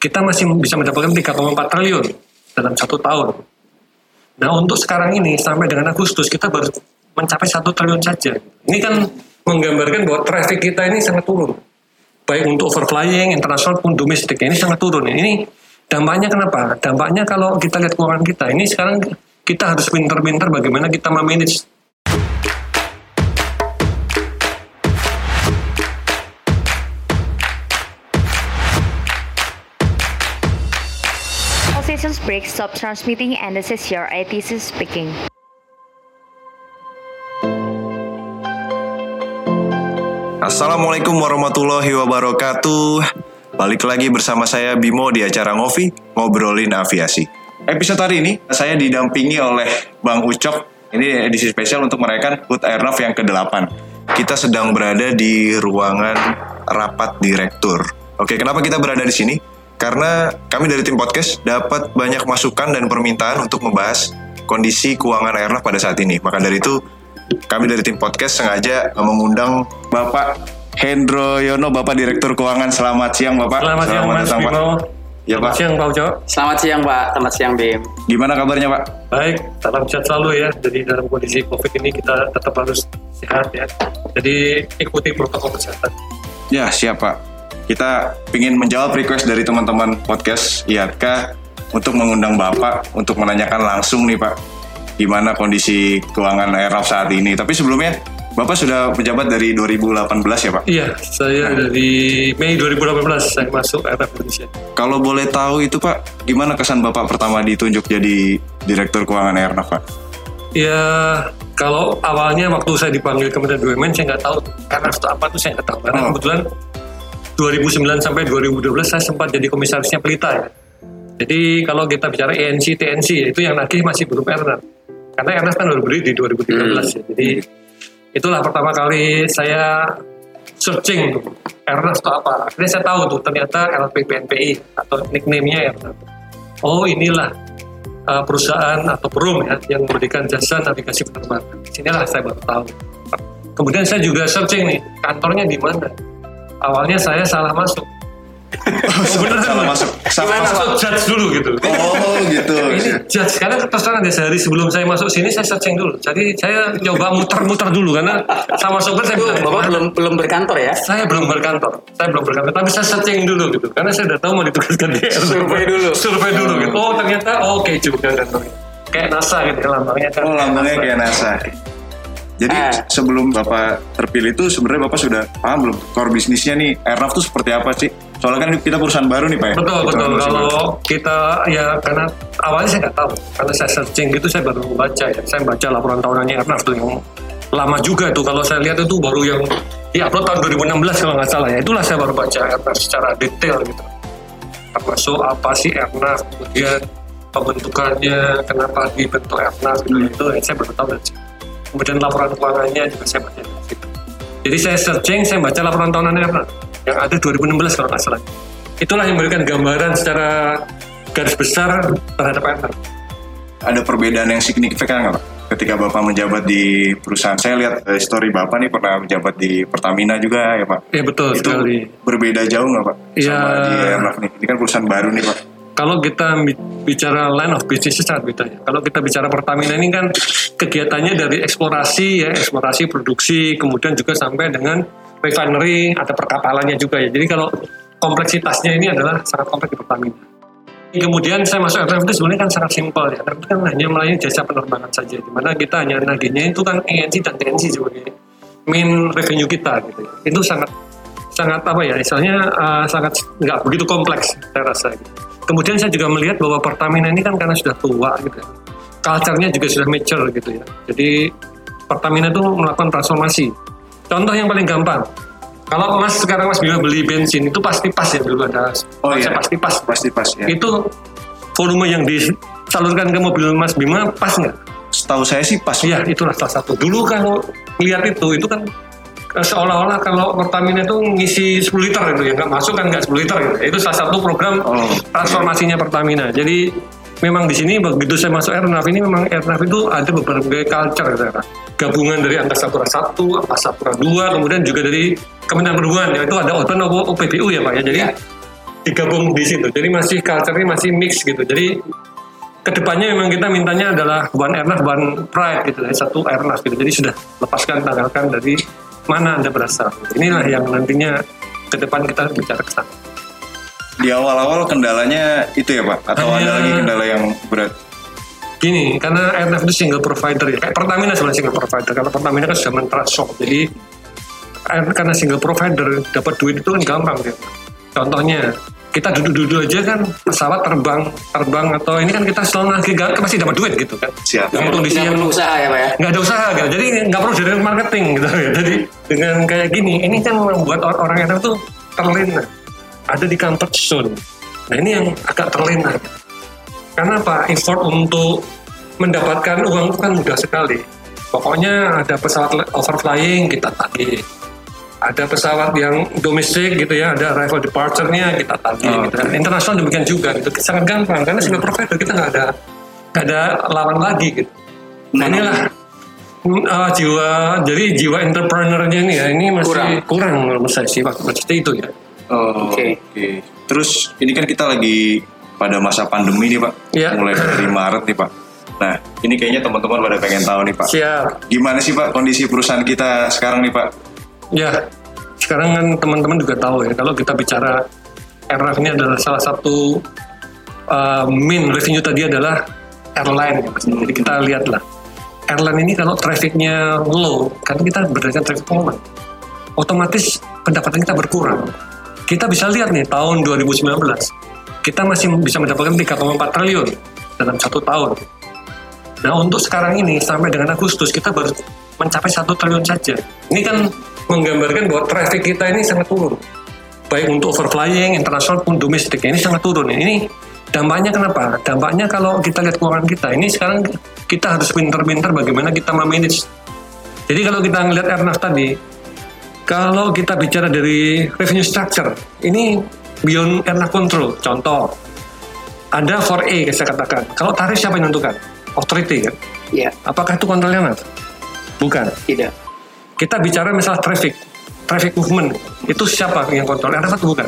kita masih bisa mendapatkan 3,4 triliun dalam satu tahun. Nah untuk sekarang ini sampai dengan Agustus kita baru mencapai satu triliun saja. Ini kan menggambarkan bahwa traffic kita ini sangat turun. Baik untuk overflying, internasional pun domestik ini sangat turun. Ini dampaknya kenapa? Dampaknya kalau kita lihat keuangan kita ini sekarang kita harus pinter-pinter bagaimana kita memanage Systems break, stop transmitting, and this is your ITC speaking. Assalamualaikum warahmatullahi wabarakatuh. Balik lagi bersama saya Bimo di acara Ngopi Ngobrolin Aviasi. Episode hari ini saya didampingi oleh Bang Ucok. Ini edisi spesial untuk merayakan HUT Airnav yang ke-8. Kita sedang berada di ruangan rapat direktur. Oke, kenapa kita berada di sini? Karena kami dari tim podcast dapat banyak masukan dan permintaan untuk membahas kondisi keuangan Airnav pada saat ini. Maka dari itu kami dari tim podcast sengaja mengundang Bapak Hendro Yono, Bapak Direktur Keuangan. Selamat siang, Bapak. Selamat siang Mas datang, Pak. Bimo. Ya, Selamat Pak. siang Pak Ujo. Selamat siang Pak, selamat siang Bim. Gimana kabarnya, Pak? Baik, salam sehat selalu ya. Jadi dalam kondisi COVID ini kita tetap harus sehat ya. Jadi ikuti protokol kesehatan. Ya, siap, Pak. Kita ingin menjawab request dari teman-teman podcast IATKA untuk mengundang Bapak untuk menanyakan langsung nih, Pak. Gimana kondisi keuangan Airnav saat ini. Tapi sebelumnya, Bapak sudah menjabat dari 2018 ya, Pak? Iya, saya dari Mei 2018 saya masuk RF Indonesia. Kalau boleh tahu itu Pak, gimana kesan Bapak pertama ditunjuk jadi Direktur Keuangan Airnav Pak? Ya, kalau awalnya waktu saya dipanggil Kementerian BUMN saya nggak tahu karena itu apa tuh saya nggak tahu. Karena Oh. kebetulan 2009 sampai 2012 saya sempat jadi komisarisnya Pelita ya. Jadi kalau kita bicara ENC, TNC ya, itu yang nagih masih belum Ernaf. Karena Ernaf kan baru berdiri di 2013 ya. Jadi itulah pertama kali saya searching Ernaf itu apa. Akhirnya saya tahu tuh ternyata LPPNPI atau nickname-nya Ernaf. Oh inilah uh, perusahaan atau perum ya yang memberikan jasa navigasi penerbangan. Sinilah saya baru tahu. Kemudian saya juga searching nih kantornya di mana. Awalnya saya salah masuk. Oh, beneran Salah Mas. masuk. Salah Masuk judge dulu gitu. Oh gitu. Ini judge karena terus terang deh sehari sebelum saya masuk sini saya searching dulu. Jadi saya coba muter-muter dulu karena sama sopir saya bilang, Bapak belum belum berkantor ya? saya belum berkantor, saya belum berkantor, tapi saya searching dulu gitu, karena saya udah tahu mau ditugaskan di. Survei dulu. survei dulu gitu. Oh ternyata oh, oke juga kantornya, kayak NASA gitu ya lambangnya kan. Oh lambangnya kayak NASA. Jadi Eh. sebelum Bapak terpilih itu sebenarnya Bapak sudah paham belum core bisnisnya nih Airnav tuh seperti apa sih? Soalnya kan kita perusahaan baru nih Pak ya? Betul betul. Baru. Kalau kita ya karena awalnya saya nggak tahu, karena saya searching gitu saya baru membaca ya. Saya baca laporan tahunannya Airnav tuh yang lama juga tuh. Kalau saya lihat itu baru yang di upload tahun 2016 kalau nggak salah ya. Itulah saya baru baca Airnav secara detail gitu. Termasuk apa sih Airnav, kemudian pembentukannya, kenapa dibentuk Airnav gitu. Itu yang saya baru tahu dari situ. Kemudian laporan keuangannya juga saya baca dari situ. Jadi saya searching, saya baca laporan tahunan Airnav yang ada 2016 kalau nggak salah. Itulah yang memberikan gambaran secara garis besar terhadap Airnav. Ada perbedaan yang signifikan nggak Pak? Ketika Bapak menjabat di perusahaan, saya lihat eh, story Bapak nih pernah menjabat di Pertamina juga ya Pak. Ya betul itu sekali. berbeda jauh nggak Pak? Iya. Sama di Airnav nih. Ini kan perusahaan baru nih Pak. Kalau kita bi- bicara line of business sangat beda ya. Kalau kita bicara Pertamina ini kan kegiatannya dari eksplorasi ya, eksplorasi produksi, kemudian juga sampai dengan refinery, ada perkapalannya juga ya. Jadi kalau kompleksitasnya ini adalah sangat kompleks di Pertamina. Kemudian saya masuk RF itu sebenarnya kan sangat simpel ya. Itu kan hanya melayani jasa penerbangan saja. Di mana kita hanya nagihnya itu kan ENC dan TNC sebagai main revenue kita gitu. ya. Itu sangat sangat apa ya istilahnya uh, sangat nggak begitu kompleks saya rasa gitu. Kemudian saya juga melihat bahwa Pertamina ini kan karena sudah tua gitu ya. culture-nya juga sudah mature gitu ya jadi Pertamina itu melakukan transformasi contoh yang paling gampang kalau mas sekarang mas Bima beli bensin itu pasti pas ya dulu ada Oh, iya. pasti pas Pasti pas ya. itu volume yang disalurkan ke mobil mas Bima pas nggak Setahu saya sih pas. Iya, itulah salah satu. Dulu kalau lihat itu, itu kan seolah-olah kalau Pertamina itu ngisi 10 liter itu ya, nggak masuk kan nggak 10 liter gitu. Itu salah satu program Oh. transformasinya Pertamina. Jadi memang di sini begitu saya masuk Airnav ini memang Airnav itu ada beberapa culture gitu ya. Gabungan dari Angkasa Pura 1, Angkasa Pura 2, kemudian juga dari Kementerian Perhubungan ya itu ada Open OPBU ya Pak ya. Jadi Ya. digabung di situ. Jadi masih culture-nya masih mix gitu. Jadi ke depannya memang kita mintanya adalah one airnaf, one pride gitu ya, satu airnaf gitu. Jadi sudah lepaskan tanggalkan dari mana anda berasal. Inilah yang nantinya ke depan kita bicara ke sana. Di awal-awal kendalanya itu ya Pak? Atau Hanya- ada lagi kendala yang berat? Gini, karena airnaf itu single provider ya. Kayak Pertamina sebenarnya single provider. Kalau Pertamina kan sudah men-trust Jadi karena single provider dapat duit itu kan gampang gitu. Contohnya kita duduk-duduk aja kan pesawat terbang terbang atau ini kan kita selalu nagih kan pasti dapat duit gitu kan. Siap. Dengan kondisi Nggak yang perlu usaha ya Pak ya? nggak ada usaha gitu. Jadi nggak perlu dari marketing gitu ya. Jadi dengan kayak gini, ini kan membuat or- orang yang tuh terlena, ada di comfort zone. Nah ini yang agak terlena. Karena apa? Effort untuk mendapatkan uang itu kan mudah sekali. Pokoknya ada pesawat overflying kita tagih. Ada pesawat yang domestik gitu ya, ada arrival departure-nya kita tagih Oh, gitu. Internasional demikian juga gitu. Sangat gampang karena single provider kita nggak ada nggak ada lawan lagi gitu. Nah inilah uh, jiwa jadi jiwa entrepreneurnya ini ya ini masih Kurang. kurang, menurut saya sih waktu seperti itu ya. Oh, Oke. Oke. Terus ini kan kita lagi pada masa pandemi nih Pak. Iya. Mulai dari Maret nih Pak. Nah, ini kayaknya teman-teman pada pengen tahu nih Pak. Siap. Gimana sih Pak kondisi perusahaan kita sekarang nih Pak? Ya, sekarang kan teman-teman juga tahu ya kalau kita bicara aircraft ini adalah salah satu uh, main revenue tadi adalah airline. ya. Jadi kita lihatlah airline ini kalau trafficnya low, karena kita berdasarkan traffic common, otomatis pendapatan kita berkurang. Kita bisa lihat nih tahun 2019 kita masih bisa mendapatkan 3,4 triliun dalam satu tahun. Nah untuk sekarang ini sampai dengan Agustus kita baru mencapai satu triliun saja. Ini kan menggambarkan bahwa traffic kita ini sangat turun. Baik untuk overflying, internasional pun domestik. Ini sangat turun. Ini dampaknya kenapa? Dampaknya kalau kita lihat keuangan kita, ini sekarang kita harus pintar-pintar bagaimana kita memanage. Jadi kalau kita ngelihat Airnav tadi, kalau kita bicara dari revenue structure, ini beyond Airnav control. Contoh, ada 4A saya katakan. Kalau tarif siapa yang menentukan? Authority kan? Iya, Apakah itu kontrolnya Mas? Bukan. tidak. Kita bicara masalah traffic, traffic movement. Itu siapa yang kontrol? Airnav atau bukan?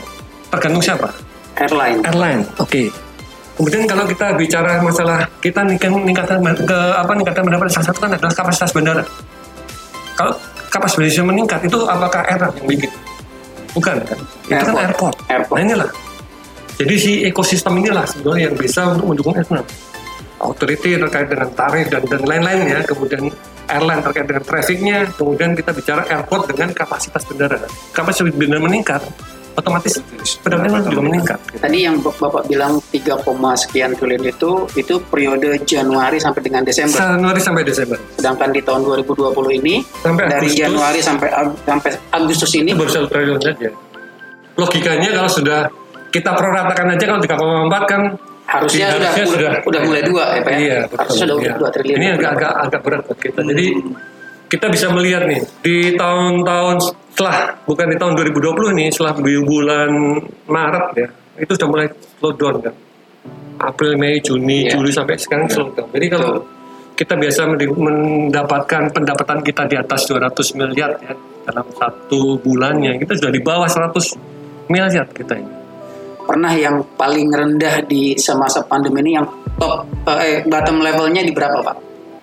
Tergantung siapa? Airline. Airline. Oke. Kemudian kalau kita bicara masalah kita ningkatkan ningkatkan ke apa ningkatkan pendapatan salah satu kan adalah kapasitas bandara. Kalau kapasitas bandara meningkat itu apakah airline yang bikin? Bukan kan? Itu kan Airport. airport. Airport. Nah inilah. Jadi si ekosistem inilah sebenarnya yang bisa untuk mendukung airline. Authority terkait dengan tarif dan dan lain-lain ya. Kemudian airline terkait dengan trafficnya. Kemudian kita bicara airport dengan kapasitas bandara. Kapasitas bandara meningkat, otomatis pendapatan juga meningkat. Tadi yang Bapak bilang 3, sekian triliun itu itu periode Januari sampai dengan Desember. Januari sampai Desember. Sedangkan di tahun 2020 ini Sampai dari Agustus. Januari sampai sampai Agustus ini Ini baru satu triliun saja. Logikanya kalau sudah kita proratakan aja kalau 3,4 kan harusnya, Iya, sudah, udah, udah mulai dua ya Pak ya. Iya, harusnya sudah Iya. dua triliun. Ini agak agak agak berat buat kita. Jadi kita bisa melihat nih di tahun-tahun setelah bukan di tahun 2020 nih setelah bu- bulan Maret ya itu sudah mulai slow down kan. April, Mei, Juni, Iya. Juli sampai sekarang slow down. Jadi kalau kita biasa mendapatkan pendapatan kita di atas 200 miliar ya dalam satu bulannya kita sudah di bawah 100 miliar kita ini. Pernah yang paling rendah di semasa pandemi ini yang top eh, bottom levelnya di berapa Pak?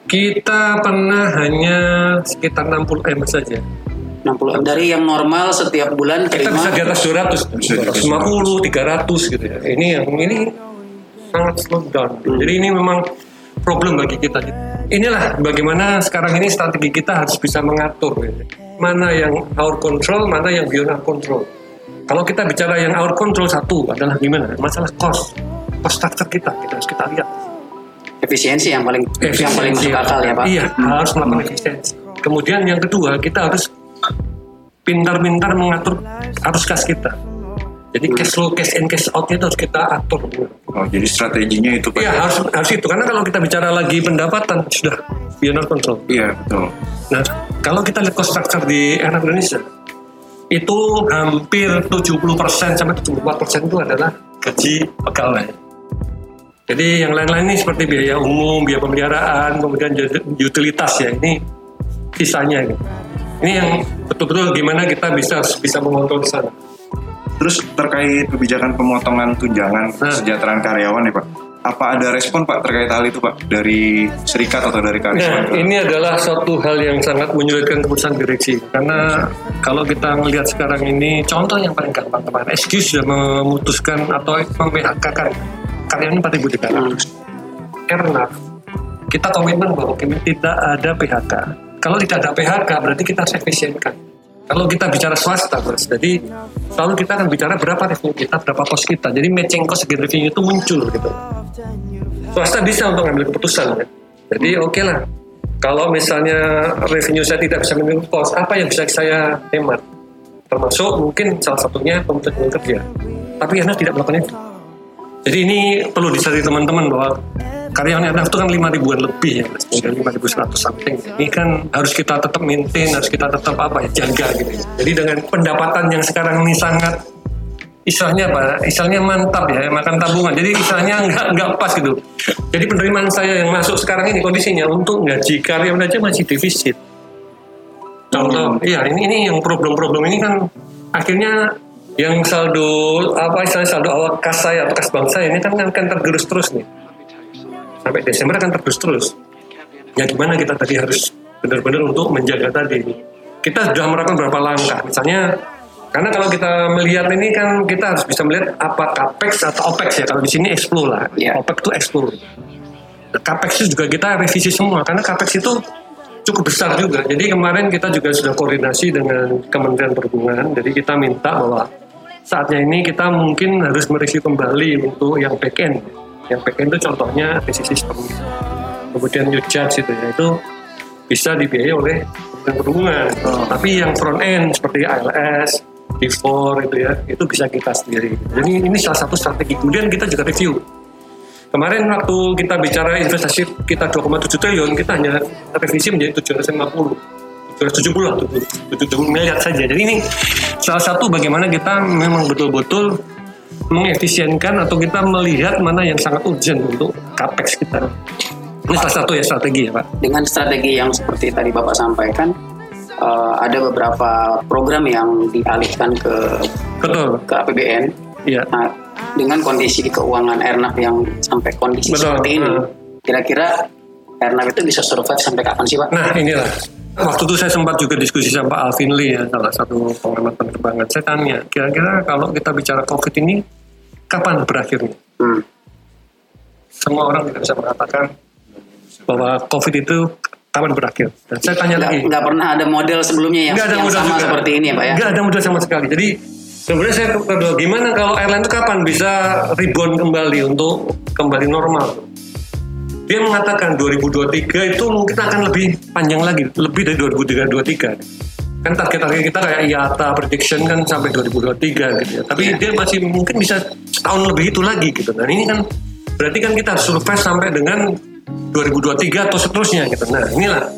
Kita pernah hanya sekitar 60 M saja. 60 dari yang normal setiap bulan Kita terima bisa di atas 200, Bisa di atas 250, 300 gitu ya. Ini yang ini sangat slow down. Jadi ini memang problem bagi kita. Inilah bagaimana sekarang ini strategi kita harus bisa mengatur gitu. mana yang our control, mana yang beyond our control. Kalau kita bicara yang our control satu adalah gimana? Masalah cost, cost structure kita kita harus kita lihat. efisiensi yang paling yang paling masuk akal ya Pak. Iya, harus melakukan efisiensi. Kemudian yang kedua, kita harus pintar-pintar mengatur arus kas kita. Jadi cash flow, cash in, cash out itu harus kita atur. Oh, jadi strateginya itu Pak. Iya harus harus itu karena kalau kita bicara lagi pendapatan sudah beyond our control. Iya, betul. Nah kalau kita lihat cost structure di era Indonesia itu hampir 70% sampai 74% itu adalah gaji pegawai. Jadi yang lain-lain ini seperti biaya umum, biaya pemeliharaan, kemudian jadi utilitas ya ini sisanya. Gitu. Ini yang betul-betul gimana kita bisa bisa mengontrol di sana. Terus terkait kebijakan pemotongan tunjangan Nah. kesejahteraan karyawan ya Pak. Apa ada respon Pak terkait hal itu Pak dari serikat atau dari Nah, karyawan? ini adalah suatu hal yang sangat menyulitkan keputusan direksi. Karena kalau kita melihat sekarang ini, contoh yang paling gampang kemarin, SQ sudah memutuskan atau mem-PHK kan karyawan 4.300. Karena kita komitmen bahwa kami tidak ada PHK. Kalau tidak ada PHK, berarti kita efisienkan. Kalau kita bicara swasta, Mas, jadi selalu kita akan bicara berapa revenue kita, berapa cost kita. Jadi matching cost against revenue itu muncul gitu swasta bisa untuk ngambil keputusan ya. Jadi oke lah. Kalau misalnya revenue saya tidak bisa memenuhi cost, apa yang bisa saya hemat? Termasuk mungkin salah satunya pemutusan kerja. Tapi Anda tidak melakukan itu. Jadi ini perlu disadari teman-teman bahwa karyawan Anda itu kan 5 ribuan lebih ya, Mas. Mungkin 5.100 something. Ini kan harus kita tetap maintain, harus kita tetap apa ya, jaga gitu ya. Jadi dengan pendapatan yang sekarang ini sangat istilahnya apa? Istilahnya mantap ya, makan tabungan. Jadi istilahnya nggak nggak pas gitu. Jadi penerimaan saya yang masuk sekarang ini kondisinya untuk gaji karyawan aja masih defisit. Contoh, iya ini ini yang problem-problem ini kan akhirnya yang saldo apa istilahnya saldo awal kas saya atau kas bank saya ini kan akan tergerus terus nih sampai Desember akan tergerus terus. Ya gimana kita tadi harus benar-benar untuk menjaga tadi. Kita sudah melakukan beberapa langkah, misalnya karena kalau kita melihat ini kan kita harus bisa melihat apa capex atau opex ya. Kalau di sini explore lah, Iya. opex itu explore. Capex itu juga kita revisi semua karena capex itu cukup besar juga. Jadi kemarin kita juga sudah koordinasi dengan Kementerian Perhubungan. Jadi kita minta bahwa saatnya ini kita mungkin harus mereview kembali untuk yang back end. Yang back end itu contohnya basic system. Kemudian new charge itu ya itu bisa dibiayai oleh Kementerian Perhubungan. Tapi yang front end seperti ALS, D4 itu ya, itu bisa kita sendiri. Jadi ini salah satu strategi. Kemudian kita juga review. Kemarin waktu kita bicara investasi kita 2,7 triliun, kita hanya revisi menjadi 750. 770 lah, 770 miliar saja. Jadi ini salah satu bagaimana kita memang betul-betul mengefisienkan atau kita melihat mana yang sangat urgent untuk capex kita. Ini salah satu ya strategi ya Pak. dengan strategi yang seperti tadi Bapak sampaikan eh, ada beberapa program yang dialihkan ke Betul. ke APBN. Iya. Nah, dengan kondisi keuangan Ernap yang sampai kondisi Betul. seperti ini, kira-kira Ernap itu bisa survive sampai kapan sih Pak? Nah inilah waktu itu saya sempat juga diskusi sama Pak Alvin Lee ya salah satu pengamat penerbangan. Saya tanya kira-kira kalau kita bicara COVID ini kapan berakhirnya? Hmm. Semua orang tidak bisa mengatakan bahwa COVID itu kapan berakhir. Dan saya tanya Nggak, lagi, nggak pernah ada model sebelumnya yang, nggak ada yang modal sama juga. seperti ini ya Pak ya? Nggak ada modal sama sekali. Jadi kemudian saya kedua gimana kalau airline itu kapan bisa rebound kembali untuk kembali normal? Dia mengatakan 2023 itu mungkin akan lebih panjang lagi, lebih dari 2023. Kan target-target kita kayak IATA prediction kan sampai 2023 gitu ya. Tapi dia masih mungkin bisa setahun lebih itu lagi gitu. Dan ini kan berarti kan kita survive sampai dengan 2023 atau seterusnya gitu. Nah inilah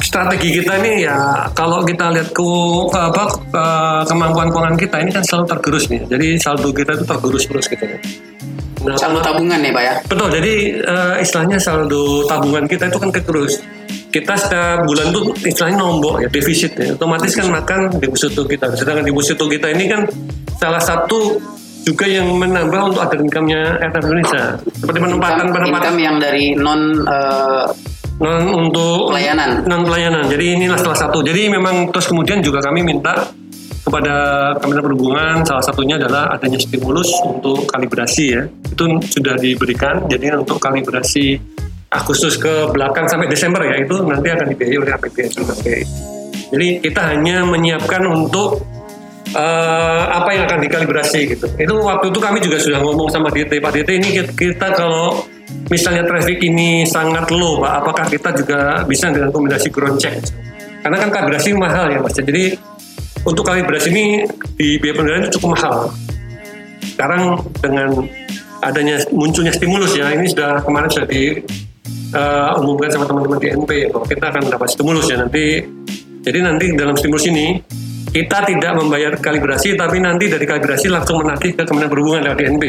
strategi kita ini ya kalau kita lihat ke apa eh, kemampuan keuangan kita ini kan selalu tergerus nih. Jadi saldo kita itu tergerus terus gitu ya. Nah, Saldo tabungan ya Pak ya? Betul, jadi eh, istilahnya saldo tabungan kita itu kan kegerus. Kita setiap bulan tuh istilahnya nombok ya, defisit ya. Otomatis kan makan deposito kita. Sedangkan deposito kita ini kan salah satu juga yang menambah untuk ada income-nya Indonesia. Seperti penempatan Income, penempatan income yang dari non eh, non untuk Pelayanan. non pelayanan. Jadi inilah salah satu. Jadi memang terus kemudian juga kami minta kepada Kementerian Perhubungan salah satunya adalah adanya stimulus untuk kalibrasi ya. Itu sudah diberikan. Jadi untuk kalibrasi Agustus ke belakang sampai Desember ya itu nanti akan dibiayai oleh APBN. Jadi kita hanya menyiapkan untuk eh, apa yang akan dikalibrasi gitu. Itu waktu itu kami juga sudah ngomong sama DT, Pak DT ini kita, kita kalau misalnya traffic ini sangat low, Pak, apakah kita juga bisa dengan kombinasi ground check? Karena kan kalibrasi mahal ya, Mas. Jadi untuk kalibrasi ini di biaya pengendalian itu cukup mahal. Sekarang dengan adanya munculnya stimulus ya, ini sudah kemarin sudah di eh, umumkan sama teman-teman di NP ya, bahwa kita akan dapat stimulus ya nanti. Jadi nanti dalam stimulus ini kita tidak membayar kalibrasi, tapi nanti dari kalibrasi langsung menagih ke Kementerian Perhubungan lewat DNP.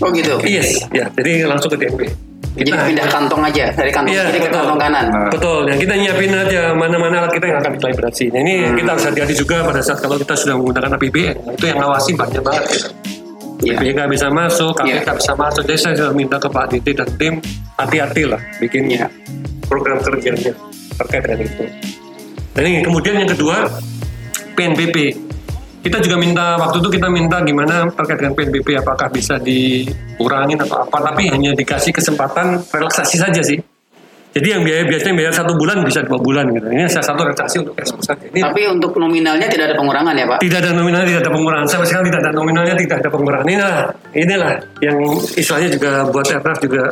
Oh gitu. Yes, ya, jadi langsung ke DNP. Jadi pindah kantong aja dari kantong Iya, kiri ke betul. kantong kanan. Nah. Betul, yang kita nyiapin aja mana-mana alat kita yang akan dikalibrasi. Nah, ini Hmm. kita harus hati-hati juga pada saat kalau kita sudah menggunakan APBN. Nah, itu yang ngawasi banyak banget. Iya. BPK bisa masuk, KPK Iya. bisa masuk. Jadi saya sudah minta ke Pak Diti dan tim hati-hati lah bikin Iya. program kerjanya terkait dengan itu. Dan ini kemudian yang kedua PNBP. Kita juga minta waktu itu kita minta gimana terkait dengan PNBP apakah bisa dikurangin atau apa, tapi hanya dikasih kesempatan relaksasi saja sih. Jadi yang biaya biasanya bayar satu bulan bisa dua bulan gitu. Ini salah satu relaksasi untuk ekspor saja. Ini Tapi untuk nominalnya tidak ada pengurangan ya Pak? tidak ada nominalnya, tidak ada pengurangan. Sama sekali tidak ada nominalnya, tidak ada pengurangan. Inilah, inilah yang istilahnya juga buat aircraft juga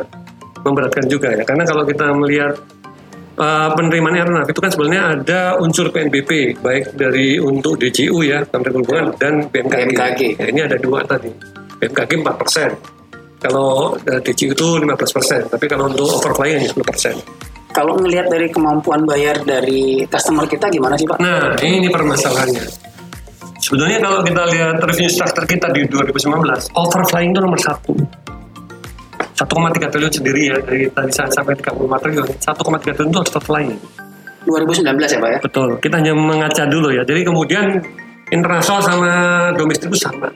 memberatkan juga ya. Karena kalau kita melihat uh, penerimaan aircraft itu kan sebenarnya ada unsur PNBP, baik dari untuk DJU ya, Kementerian Perhubungan dan BMKG. BMKG. Ya, ini ada dua tadi. BMKG 4 persen. Kalau uh, DJU itu 15 persen, tapi kalau untuk overflying hanya 10 persen. Kalau ngelihat dari kemampuan bayar dari customer kita gimana sih Pak? Nah, ini permasalahannya. Sebenarnya kalau kita lihat revenue structure kita di 2019, overflying itu nomor satu. 1,3 triliun sendiri ya, dari tadi saya sampai 34 triliun, 1,3 triliun itu overflying. 2019 ya Pak ya? Betul, kita hanya mengaca dulu ya. Jadi kemudian internasional sama domestik itu sama.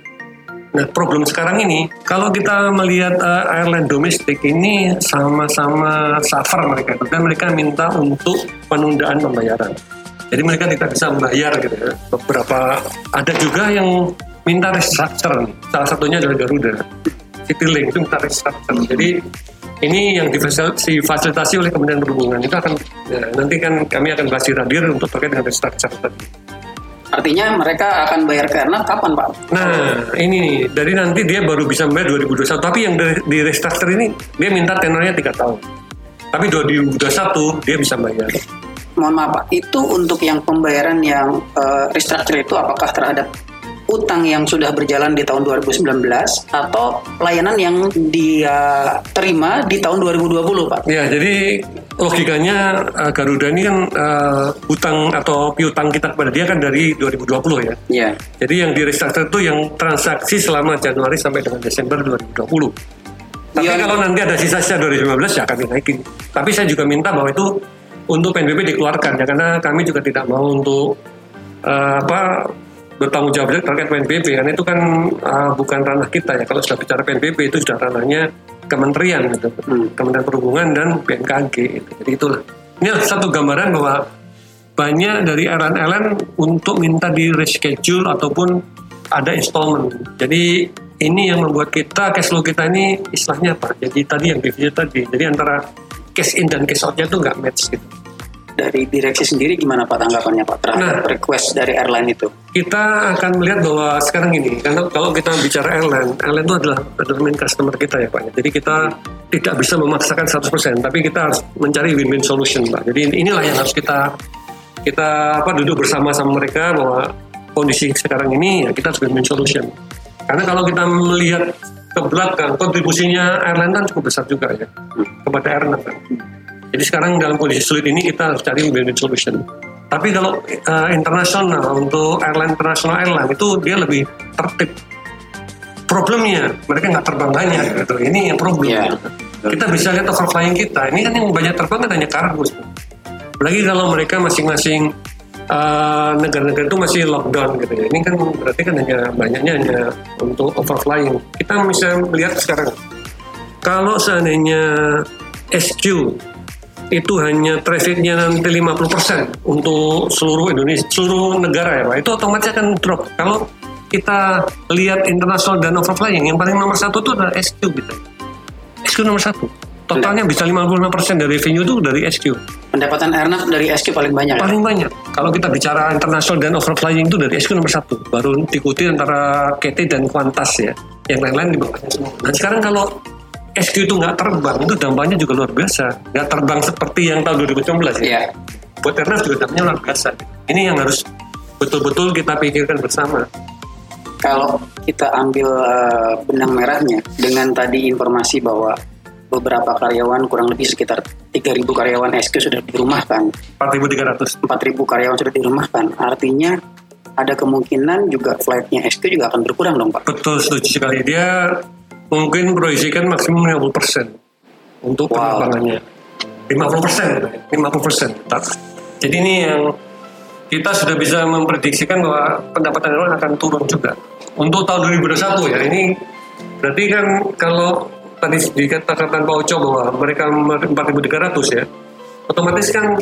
Nah, problem sekarang ini, kalau kita melihat uh, airline domestik ini sama-sama suffer mereka, dan mereka minta untuk penundaan pembayaran. Jadi mereka tidak bisa membayar gitu ya. Beberapa ada juga yang minta restructure. Salah satunya adalah Garuda. Citylink itu minta restructure. Jadi ini yang difasil- difasilitasi oleh Kementerian Perhubungan itu akan ya, nanti kan kami akan bahas di Radir untuk terkait dengan restructure tadi. Artinya mereka akan bayar ke Airnav kapan Pak? Nah, ini dari nanti dia baru bisa membayar 2021. Tapi yang dari, di restructure ini, dia minta tenornya 3 tahun. Tapi 2021 dia bisa bayar. Mohon maaf Pak, itu untuk yang pembayaran yang eh, restructure itu apakah terhadap utang yang sudah berjalan di tahun 2019 atau pelayanan yang dia terima di tahun 2020 Pak? Ya, jadi logikanya uh, Garuda ini kan uh, hutang atau piutang kita kepada dia kan dari 2020 ya. Iya. Jadi yang di restructure itu yang transaksi selama Januari sampai dengan Desember 2020. Tapi Iya. kalau nanti ada sisa-sisa 2019 ya akan dinaikin. Tapi saya juga minta bahwa itu untuk PNBP dikeluarkan ya karena kami juga tidak mau untuk uh, apa bertanggung jawab terkait PNBP karena itu kan uh, bukan ranah kita ya. Kalau sudah bicara PNBP itu sudah ranahnya kementerian gitu. Hmm. Kementerian Perhubungan dan BMKG gitu. Jadi itulah. Ini satu gambaran bahwa banyak dari airline-airline untuk minta di reschedule ataupun ada installment. Jadi ini yang membuat kita cash flow kita ini istilahnya apa? Jadi tadi yang defisit tadi. Jadi antara cash in dan cash outnya tuh nggak match gitu. Dari direksi sendiri gimana Pak tanggapannya Pak terhadap Nah. request dari airline itu? Kita akan melihat bahwa sekarang ini, karena kalau kita bicara airline, airline itu adalah adalah main customer kita ya Pak. Jadi kita tidak bisa memaksakan 100%, tapi kita harus mencari win-win solution Pak. Jadi inilah yang harus kita kita apa duduk bersama sama mereka bahwa kondisi sekarang ini ya kita harus win-win solution. Karena kalau kita melihat ke belakang, kontribusinya airline kan cukup besar juga ya kepada airline kan. Jadi sekarang dalam kondisi sulit ini kita harus cari win-win solution. Tapi kalau eh, internasional untuk airline internasional airline itu dia lebih tertib. Problemnya mereka nggak terbang banyak gitu. Ini yang problem. Iya. Kita bisa lihat overflying kita. Ini kan yang banyak terbang kan hanya kargo. Apalagi kalau mereka masing-masing eh, negara-negara itu masih lockdown gitu ya. Ini kan berarti kan hanya banyaknya hanya untuk overflying. Kita bisa melihat sekarang kalau seandainya SQ itu hanya trafficnya nanti 50% untuk seluruh Indonesia, seluruh negara ya Pak, itu otomatis akan drop. Kalau kita lihat internasional dan overflying, yang paling nomor satu itu adalah SQ gitu. SQ nomor satu. Totalnya bisa 55% dari revenue itu dari SQ. Pendapatan airnav dari SQ paling banyak. ya? Paling banyak. Kalau kita bicara internasional dan overflying itu dari SQ nomor satu. Baru diikuti antara KT dan Qantas ya. Yang lain-lain di bawahnya semua. Dan sekarang kalau SQ itu nggak terbang, itu dampaknya juga luar biasa. Nggak terbang seperti yang tahun 2019 ya. Iya. Buat Airnav juga dampaknya luar biasa. Ini yang harus betul-betul kita pikirkan bersama. Kalau kita ambil eh, benang merahnya dengan tadi informasi bahwa beberapa karyawan kurang lebih sekitar 3.000 karyawan SQ sudah dirumahkan, 4.300. 4.000 karyawan sudah dirumahkan. Artinya ada kemungkinan juga flightnya SQ juga akan berkurang dong Pak. Betul, setuju sekali. Dia mungkin proyeksikan maksimum 50%. untuk Wow. penerbangannya. 50 persen, 50 persen. Jadi ini yang kita sudah bisa memprediksikan bahwa pendapatan airline akan turun juga. Untuk tahun 2021 ya, ini berarti kan kalau tadi dikatakan Pak Oco bahwa mereka 4.300 ya, otomatis kan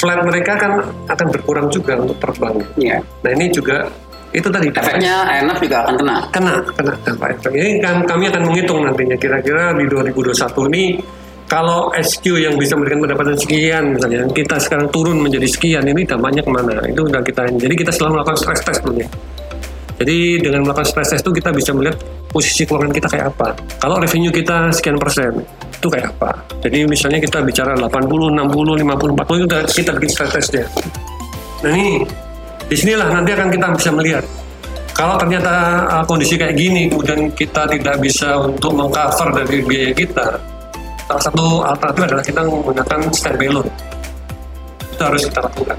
flight mereka kan akan berkurang juga untuk terbang. Iya. Nah ini juga itu tadi. Efeknya airnav juga akan kena. kena kena dampak efek. Ini kan kami akan menghitung nantinya. Kira-kira di 2021 ini kalau SQ yang bisa memberikan pendapatan sekian misalnya kita sekarang turun menjadi sekian ini dampaknya ke mana? Itu udah kita jadi kita selalu melakukan stress test dulu ya. Jadi dengan melakukan stress test itu kita bisa melihat posisi keuangan kita kayak apa. Kalau revenue kita sekian persen itu kayak apa? Jadi misalnya kita bicara 80, 60, 50, 40 itu udah kita bikin stress test ya nah ini di sinilah nanti akan kita bisa melihat. Kalau ternyata uh, kondisi kayak gini kemudian kita tidak bisa untuk mengcover dari biaya kita salah satu alternatif adalah kita menggunakan standby loan itu harus kita lakukan.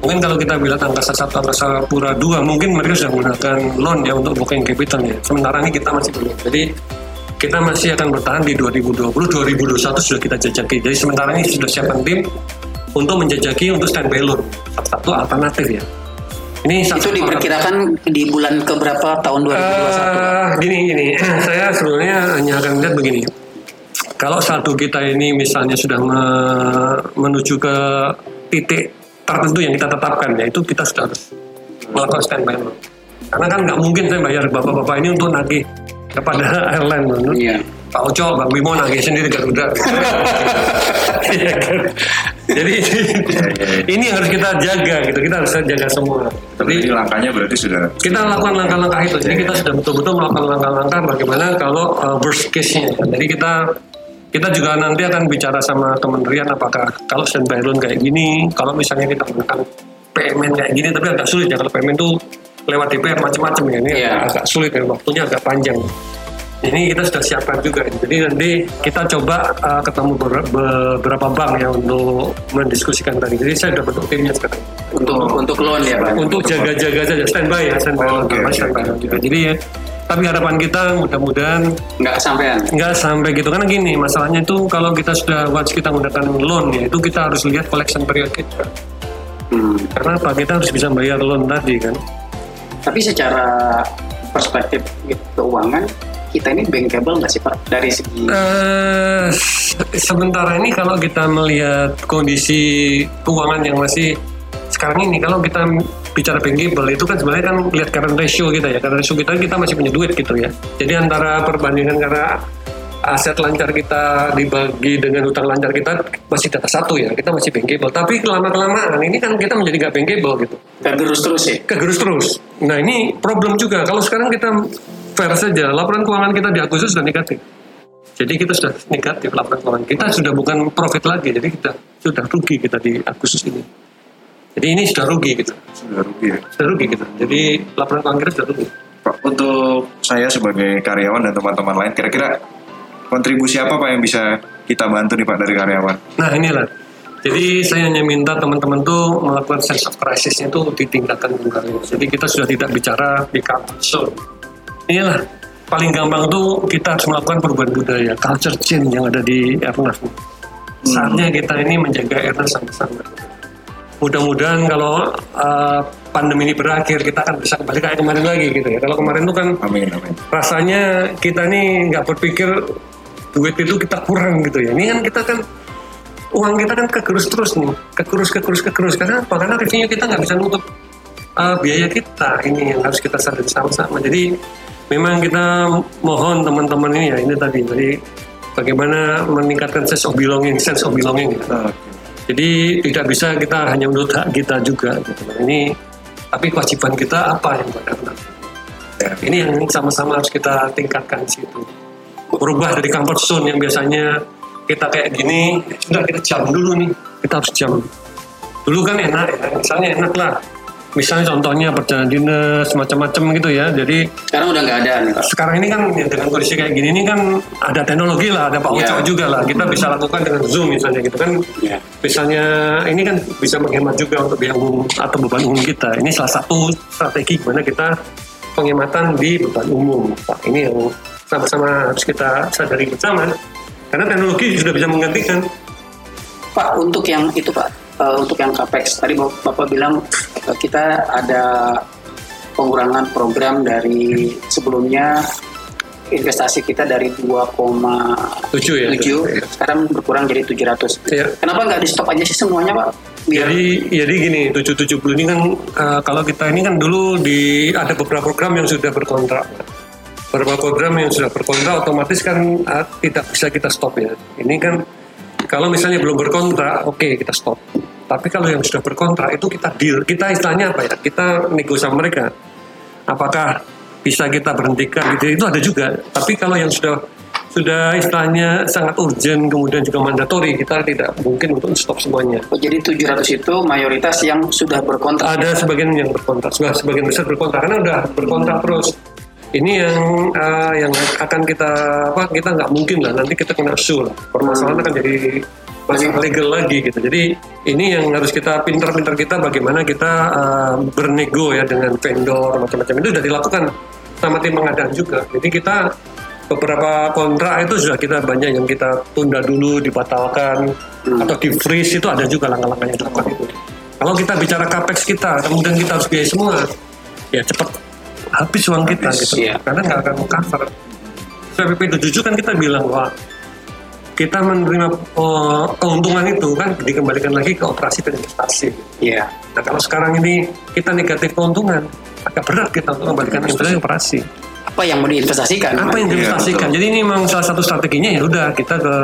Mungkin kalau kita bilang angkasa satu angkasa pura dua mungkin mereka sudah menggunakan loan ya untuk booking capital ya. Sementara ini kita masih belum. Jadi kita masih akan bertahan di 2020 2021 sudah kita jajaki. Jadi sementara ini sudah siapkan tim untuk menjajaki untuk standby loan salah satu alternatif ya ini Itu satu diperkirakan di bulan keberapa tahun 2021? Eh, gini gini, saya sebenarnya hanya akan lihat begini. Kalau saldo kita ini misalnya sudah me- menuju ke titik tertentu yang kita tetapkan, ya itu kita sudah harus melakukan standby loan. Karena kan nggak mungkin saya bayar bapak-bapak ini untuk nagih kepada airline. Iya. Pak Oco, Bang Bimo nagih sendiri Garuda. Iya kan? Jadi ini yang harus kita jaga gitu. Kita harus jaga semua. Tapi langkahnya berarti sudah kita lakukan langkah-langkah itu. Jadi kita sudah betul-betul melakukan langkah-langkah bagaimana kalau uh, worst case-nya. Jadi kita kita juga nanti akan bicara sama kementerian apakah kalau standby loan kayak gini, kalau misalnya kita menggunakan PMN kayak gini, tapi agak sulit ya kalau PMN itu lewat DPR macam-macam ya ini Iya. agak, agak sulit ya waktunya agak panjang. Ini kita sudah siapkan juga. Jadi nanti kita coba uh, ketemu ber- beberapa bank ya untuk mendiskusikan tadi. Jadi saya sudah bentuk timnya sekarang Untuk untuk loan ya Pak? untuk jaga-jaga saja standby ya standby Oh, Mas, oke, standby juga. Jadi ya, tapi harapan kita mudah-mudahan Nggak kesampean. nggak sampai gitu karena gini masalahnya itu kalau kita sudah once kita menggunakan loan ya itu kita harus lihat collection period kita Hmm. karena apa kita harus bisa bayar loan tadi kan Tapi secara perspektif keuangan, kita ini bankable nggak sih Pak? Dari segi Eh, sementara ini kalau kita melihat kondisi keuangan yang masih sekarang ini kalau kita bicara bankable itu kan sebenarnya kan lihat current ratio kita ya current ratio kita kita masih punya duit gitu ya jadi antara perbandingan karena aset lancar kita dibagi dengan utang lancar kita masih data satu ya kita masih bankable tapi kelama kelamaan ini kan kita menjadi nggak bankable gitu kegerus terus ya? kegerus terus. Nah ini problem juga. Kalau sekarang kita fair saja, laporan keuangan kita di Agustus sudah negatif. Jadi kita sudah negatif laporan keuangan kita sudah bukan profit lagi. Jadi kita sudah rugi kita di Agustus ini. Jadi ini sudah rugi kita, sudah rugi ya. sudah rugi kita. Jadi laporan keuangan kita sudah rugi. Pak, untuk saya sebagai karyawan dan teman-teman lain, kira-kira kontribusi apa Pak yang bisa kita bantu nih Pak dari karyawan? Nah inilah. Jadi saya hanya minta teman-teman tuh melakukan sense of crisis itu ditingkatkan kembali. Jadi kita sudah tidak bicara di comfort zone. Inilah paling gampang tuh kita harus melakukan perubahan budaya, culture change yang ada di Airnav. Saatnya kita ini menjaga Airnav sama-sama. Mudah-mudahan kalau uh, pandemi ini berakhir kita akan bisa kembali kayak kemarin lagi gitu ya. Kalau kemarin tuh kan Amin, amin. rasanya kita nih nggak berpikir duit itu kita kurang gitu ya. Ini kan kita kan uang kita kan kegerus terus nih, kegerus kegerus kegerus karena apa? Karena revenue kita nggak bisa nutup uh, biaya kita. Ini yang harus kita sadari sama-sama. Jadi memang kita mohon teman-teman ini ya ini tadi jadi bagaimana meningkatkan sense of belonging, sense of belonging. Ya. Nah, Jadi tidak bisa kita hanya menurut hak kita juga. Gitu. Ini tapi kewajiban kita apa yang benar? ya. Ini yang sama-sama harus kita tingkatkan di situ. Berubah dari comfort zone yang biasanya kita kayak gini, sudah kita jam dulu nih, kita harus jam. Dulu kan enak ya, misalnya enak lah. Misalnya contohnya perjalanan dinas, macam-macam gitu ya. Jadi Sekarang udah nggak ada nih Pak. sekarang ini kan ya, dengan kondisi kayak gini ini kan ada teknologi lah, ada Pak Iya. Ucok juga lah. Kita bisa lakukan dengan Zoom misalnya gitu kan. Iya. Misalnya ini kan bisa menghemat juga untuk biaya umum atau beban umum kita. Ini salah satu strategi gimana kita penghematan di beban umum. Pak, ini yang sama-sama harus kita sadari bersama. Karena teknologi sudah bisa menggantikan. Pak untuk yang itu Pak eh, untuk yang capex tadi Bap- Bapak bilang eh, kita ada pengurangan program dari sebelumnya investasi kita dari 2,7 Tujuh ya. sekarang berkurang jadi 700. Iya. Kenapa nggak di stop aja sih semuanya Pak? Biar Jadi jadi gini 770 ini kan eh, kalau kita ini kan dulu di ada beberapa program yang sudah berkontrak. Beberapa program yang sudah berkontrak otomatis kan eh, tidak bisa kita stop ya. Ini kan kalau misalnya belum berkontrak, oke kita stop. Tapi kalau yang sudah berkontrak itu kita deal, kita istilahnya apa ya? Kita nego sama mereka. Apakah bisa kita berhentikan gitu? Itu ada juga. Tapi kalau yang sudah sudah istilahnya sangat urgent kemudian juga mandatori kita tidak mungkin untuk stop semuanya. Oh, jadi 700 itu mayoritas yang sudah berkontrak. ada sebagian yang berkontrak, sudah sebagian besar berkontrak karena udah berkontrak terus. Ini yang eh, yang akan kita apa kita nggak mungkin lah nanti kita kena sue lah. Permasalahan akan jadi masalah legal lagi gitu. Jadi ini yang harus kita pintar-pintar kita bagaimana kita eh, bernego ya dengan vendor macam-macam itu sudah dilakukan sama tim pengadaan juga. Jadi kita beberapa kontrak itu sudah kita banyak yang kita tunda dulu, dibatalkan atau di freeze itu ada juga langkah-langkah yang dilakukan itu. Kalau kita bicara capex kita, kemudian kita harus biaya semua, ya cepat habis uang kita Habis, gitu, iya. karena nggak akan cover. PPP 77 kan kita bilang wah kita menerima oh, keuntungan itu kan dikembalikan lagi ke operasi dan investasi. Iya. Nah kalau sekarang ini kita negatif keuntungan, agak berat kita untuk kembalikan investasi operasi Apa yang mau diinvestasikan? apa yang diinvestasikan. betul. Jadi ini memang salah satu strateginya ya udah kita ke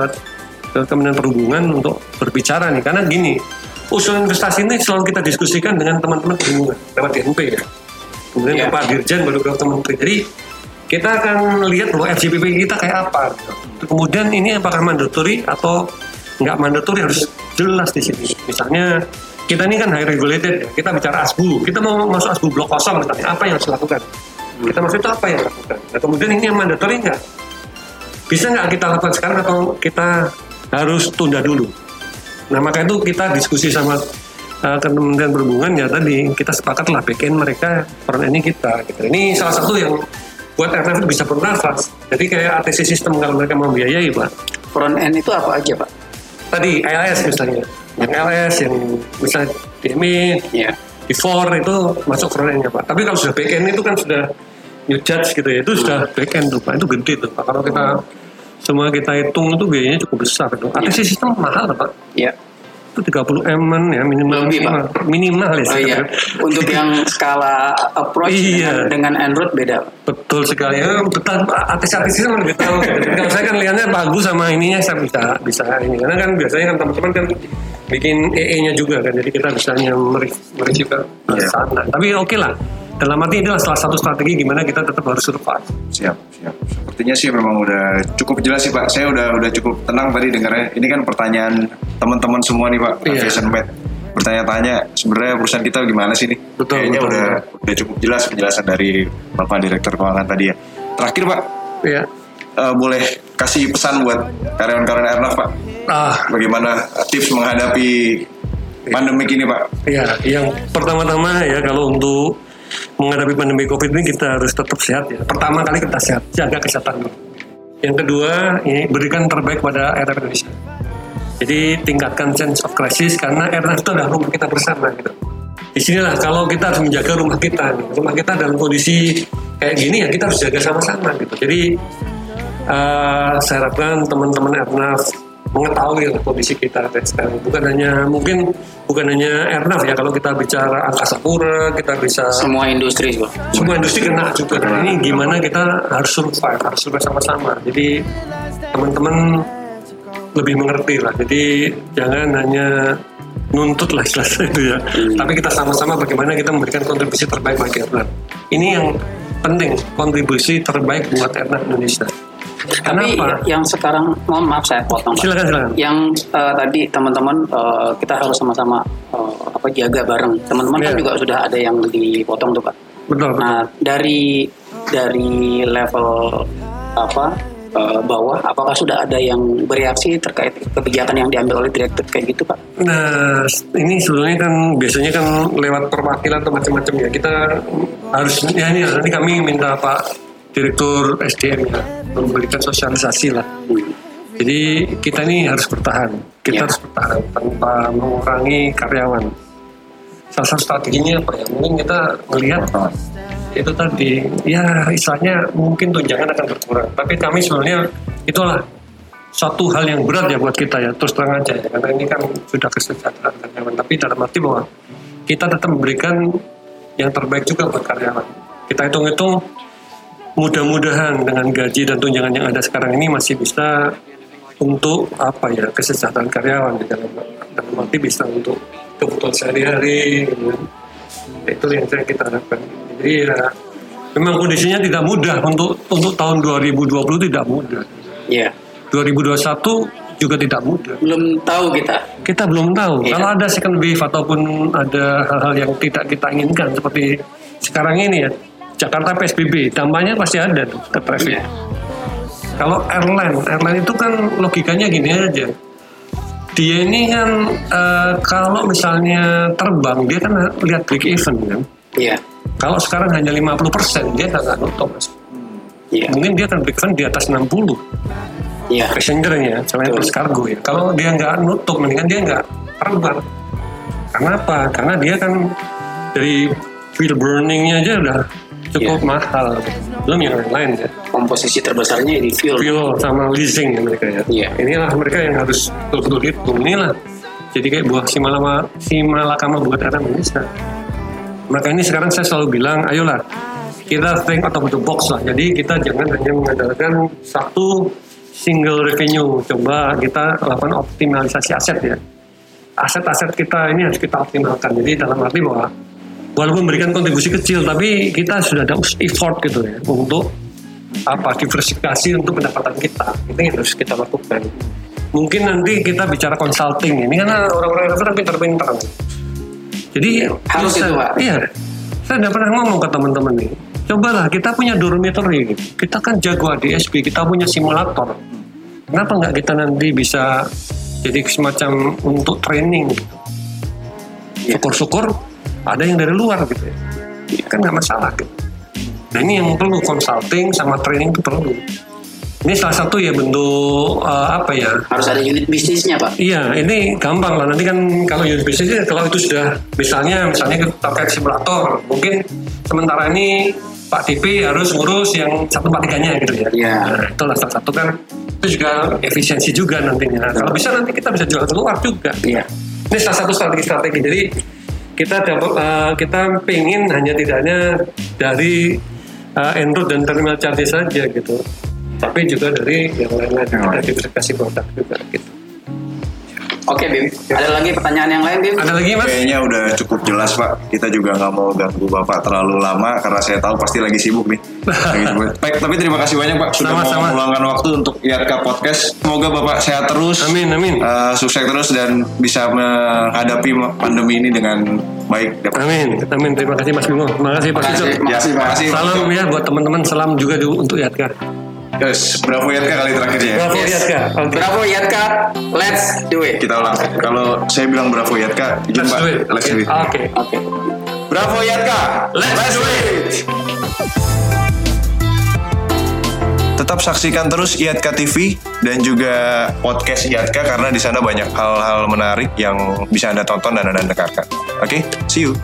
ke Kementerian Perhubungan untuk berbicara nih karena gini usul investasi ini selalu kita diskusikan dengan teman-teman perhubungan lewat DNP ya. Kemudian Ya. ke Pak Dirjen baru ke teman. Jadi kita akan lihat bahwa FGPP kita kayak apa. Kemudian ini apakah mandatory atau nggak mandatory harus jelas di sini. Misalnya kita ini kan high regulated ya. Kita bicara ASBU. Kita mau masuk ASBU blok kosong misalnya. Apa yang harus dilakukan? Kita masuk itu apa yang dilakukan? Nah, kemudian ini yang mandatory nggak? Bisa nggak kita lakukan sekarang atau kita harus tunda dulu? Nah maka itu kita diskusi sama uh, Kementerian Perhubungan ya tadi kita sepakat lah back end mereka front endnya kita. Gitu. Ini salah satu yang buat itu bisa bernafas. Jadi kayak ATC sistem kalau mereka membiayai pak. Front end itu apa aja Pak? Tadi ILS misalnya, yang LS yang misalnya DMI, Iya. di for itu masuk front endnya pak. Tapi kalau sudah back end itu kan sudah new judge gitu ya, itu sudah back end tuh pak. Itu gede tuh pak. Kalau kita semua kita hitung itu biayanya cukup besar tuh. ATC sistem mahal pak. Iya. Itu 30 m ya minimal Lebih, Pak. minimal, minimal ya. Oh iya. Untuk yang skala approach Iya. dengan, dengan Android beda. Betul sekali ya. Betul artis-artis itu lebih tahu. Kalau saya kan lihatnya bagus sama ininya saya bisa bisa ini karena kan biasanya kan teman-teman kan bikin EE-nya juga kan jadi kita bisa mereview ke Iya. sana. Tapi oke lah. Dalam arti inilah salah satu strategi gimana kita tetap harus survive. Siap, siap. Sepertinya sih memang udah cukup jelas sih Pak. Saya udah udah cukup tenang tadi dengarnya. Ini kan pertanyaan teman-teman semua nih Pak. Iya. Aviation Med. Bertanya-tanya sebenarnya perusahaan kita gimana sih nih? Betul, Kayaknya betul, udah udah cukup jelas penjelasan dari Bapak Direktur Keuangan tadi ya. Terakhir Pak, Ya. eh, boleh kasih pesan buat karyawan-karyawan Airnav Pak. Ah, Bagaimana tips menghadapi pandemik ini Pak? Ya, yang pertama-tama ya kalau untuk menghadapi pandemi COVID ini kita harus tetap sehat ya. Pertama kali kita sehat, jaga kesehatan. Yang kedua, ini berikan terbaik pada airline Indonesia. Jadi tingkatkan sense of crisis karena airline itu adalah rumah kita bersama gitu. Di sinilah kalau kita harus menjaga rumah kita, nih. rumah kita dalam kondisi kayak gini ya kita harus jaga sama-sama gitu. Jadi eh, saya harapkan teman-teman Airnav mengetahui lah kondisi kita sekarang. Bukan hanya mungkin bukan hanya Airnav ya kalau kita bicara angkasa pura kita bisa Semua industri Pak. semua industri kena juga. Nah, ini gimana kita harus survive, harus survive sama-sama. Jadi teman-teman lebih mengerti lah. Jadi jangan hanya nuntut lah istilahnya itu ya. Tapi kita sama-sama bagaimana kita memberikan kontribusi terbaik bagi Airnav. Ini yang penting, kontribusi terbaik buat Airnav Indonesia. Tapi Kenapa? yang sekarang, mohon maaf saya potong. Silakan silakan. Yang eh, tadi teman-teman eh, kita harus sama-sama eh, apa jaga bareng. Teman-teman kan Iya. juga sudah ada yang dipotong tuh Pak. Betul. betul. Nah dari dari level apa eh, bawah, apakah sudah ada yang bereaksi terkait kebijakan yang diambil oleh direktur kayak gitu Pak? Nah, ini sebetulnya kan biasanya kan lewat perwakilan atau macam-macam ya. Kita harus ya ini nanti kami minta Pak Direktur SDM ya memberikan sosialisasi lah. Jadi kita ini harus bertahan. Kita Ya. harus bertahan tanpa mengurangi karyawan. Salah satu strateginya apa ya? Mungkin kita melihat itu tadi ya istilahnya mungkin tunjangan akan berkurang. Tapi kami sebenarnya itulah suatu hal yang berat ya buat kita ya terus terang aja ya karena ini kan sudah kesejahteraan karyawan tapi dalam arti bahwa kita tetap memberikan yang terbaik juga buat karyawan kita hitung-hitung mudah-mudahan dengan gaji dan tunjangan yang ada sekarang ini masih bisa untuk apa ya kesejahteraan karyawan di dalam dalam arti bisa untuk kebutuhan sehari-hari gitu. itu yang saya kita harapkan jadi ya memang kondisinya tidak mudah untuk untuk tahun 2020 tidak mudah Iya. 2021 juga tidak mudah. Belum tahu kita. Kita belum tahu Iya. kalau ada second wave ataupun ada hal-hal yang tidak kita inginkan seperti sekarang ini ya. Jakarta PSBB, dampaknya pasti ada tuh ke traffic. Iya. Kalau airline, airline itu kan logikanya gini aja. Dia ini kan eh, kalau misalnya terbang dia kan lihat break even kan. Iya. Kalau sekarang hanya 50% dia nggak nutup. Mas. Iya. Mungkin dia akan break even di atas 60 Iya. passengernya selain plus kargo ya kalau dia nggak nutup mendingan dia nggak terbang karena apa karena dia kan dari fuel burningnya aja udah cukup Iya. mahal. Belum yang lain ya? Komposisi terbesarnya di fuel. fuel sama leasing ya mereka ya? Iya. inilah mereka yang harus betul-betul hitung inilah. Jadi kayak buah si malama si malakama buat orang Indonesia maka ini sekarang saya selalu bilang ayolah kita think out of the box lah. Jadi kita jangan hanya mengandalkan satu single revenue. Coba kita lakukan optimalisasi aset ya. Aset-aset kita ini harus kita optimalkan. Jadi dalam arti bahwa walaupun memberikan kontribusi kecil tapi kita sudah ada effort gitu ya untuk apa diversifikasi untuk pendapatan kita. Itu yang harus kita lakukan. Mungkin nanti kita bicara consulting. Ini karena orang-orang itu kan pintar-pintar. Jadi Harus itu, Pak. iya. Saya udah pernah ngomong ke teman-teman nih cobalah kita punya dormitory. Kita kan jago ADSB kita punya simulator. Kenapa nggak kita nanti bisa jadi semacam untuk training? Gitu Iya. syukur-syukur ada yang dari luar gitu ya kan nggak masalah gitu nah ini yang perlu consulting sama training itu perlu ini salah satu ya bentuk eh, apa ya Harus ada unit bisnisnya, Pak. Iya, ini gampang lah. Nanti kan kalau unit bisnis kalau itu sudah misalnya misalnya terkait simulator, mungkin sementara ini Pak TP harus ngurus yang satu empat tiganya gitu ya. Iya. Nah, itulah salah satu kan itu juga efisiensi juga nantinya. Nah, kalau bisa nanti kita bisa jual keluar juga. Iya. Ini salah satu strategi-strategi. Jadi kita dapat eh, kita pengen hanya tidaknya dari uh, dan terminal charges saja gitu. Tapi juga dari yang lain-lain kita diversifikasi produk juga gitu. Oke, Bim. Ada lagi pertanyaan yang lain, Bim? Ada lagi mas? Kayaknya udah cukup jelas Pak. Kita juga nggak mau ganggu Bapak terlalu lama karena saya tahu pasti lagi sibuk nih. Lagi sibuk. Baik, tapi terima kasih banyak Pak sudah Sama-sama. mau meluangkan waktu untuk IATK Podcast. Semoga Bapak sehat terus. Amin amin. eh, sukses terus dan bisa menghadapi pandemi ini dengan baik. Amin, amin. Terima kasih Mas Bimo. Terima kasih Pak Sisok. makasih, Pak. makasih. Salam ya buat teman-teman. Salam juga untuk Yatka. Yes, bravo Yatka kali terakhir ya. Bravo Yes. Yatka. Oke. Bravo, Yatka. Let's do it. Kita ulang. Kalau saya bilang bravo Yatka, izin Let's Pak. do it. Let's do it. Oke. Oke. Bravo Yatka. Let's do it. Tetap saksikan terus IATKA TV dan juga podcast IATKA karena di sana banyak hal-hal menarik yang bisa Anda tonton dan Anda dengarkan. Oke, see you.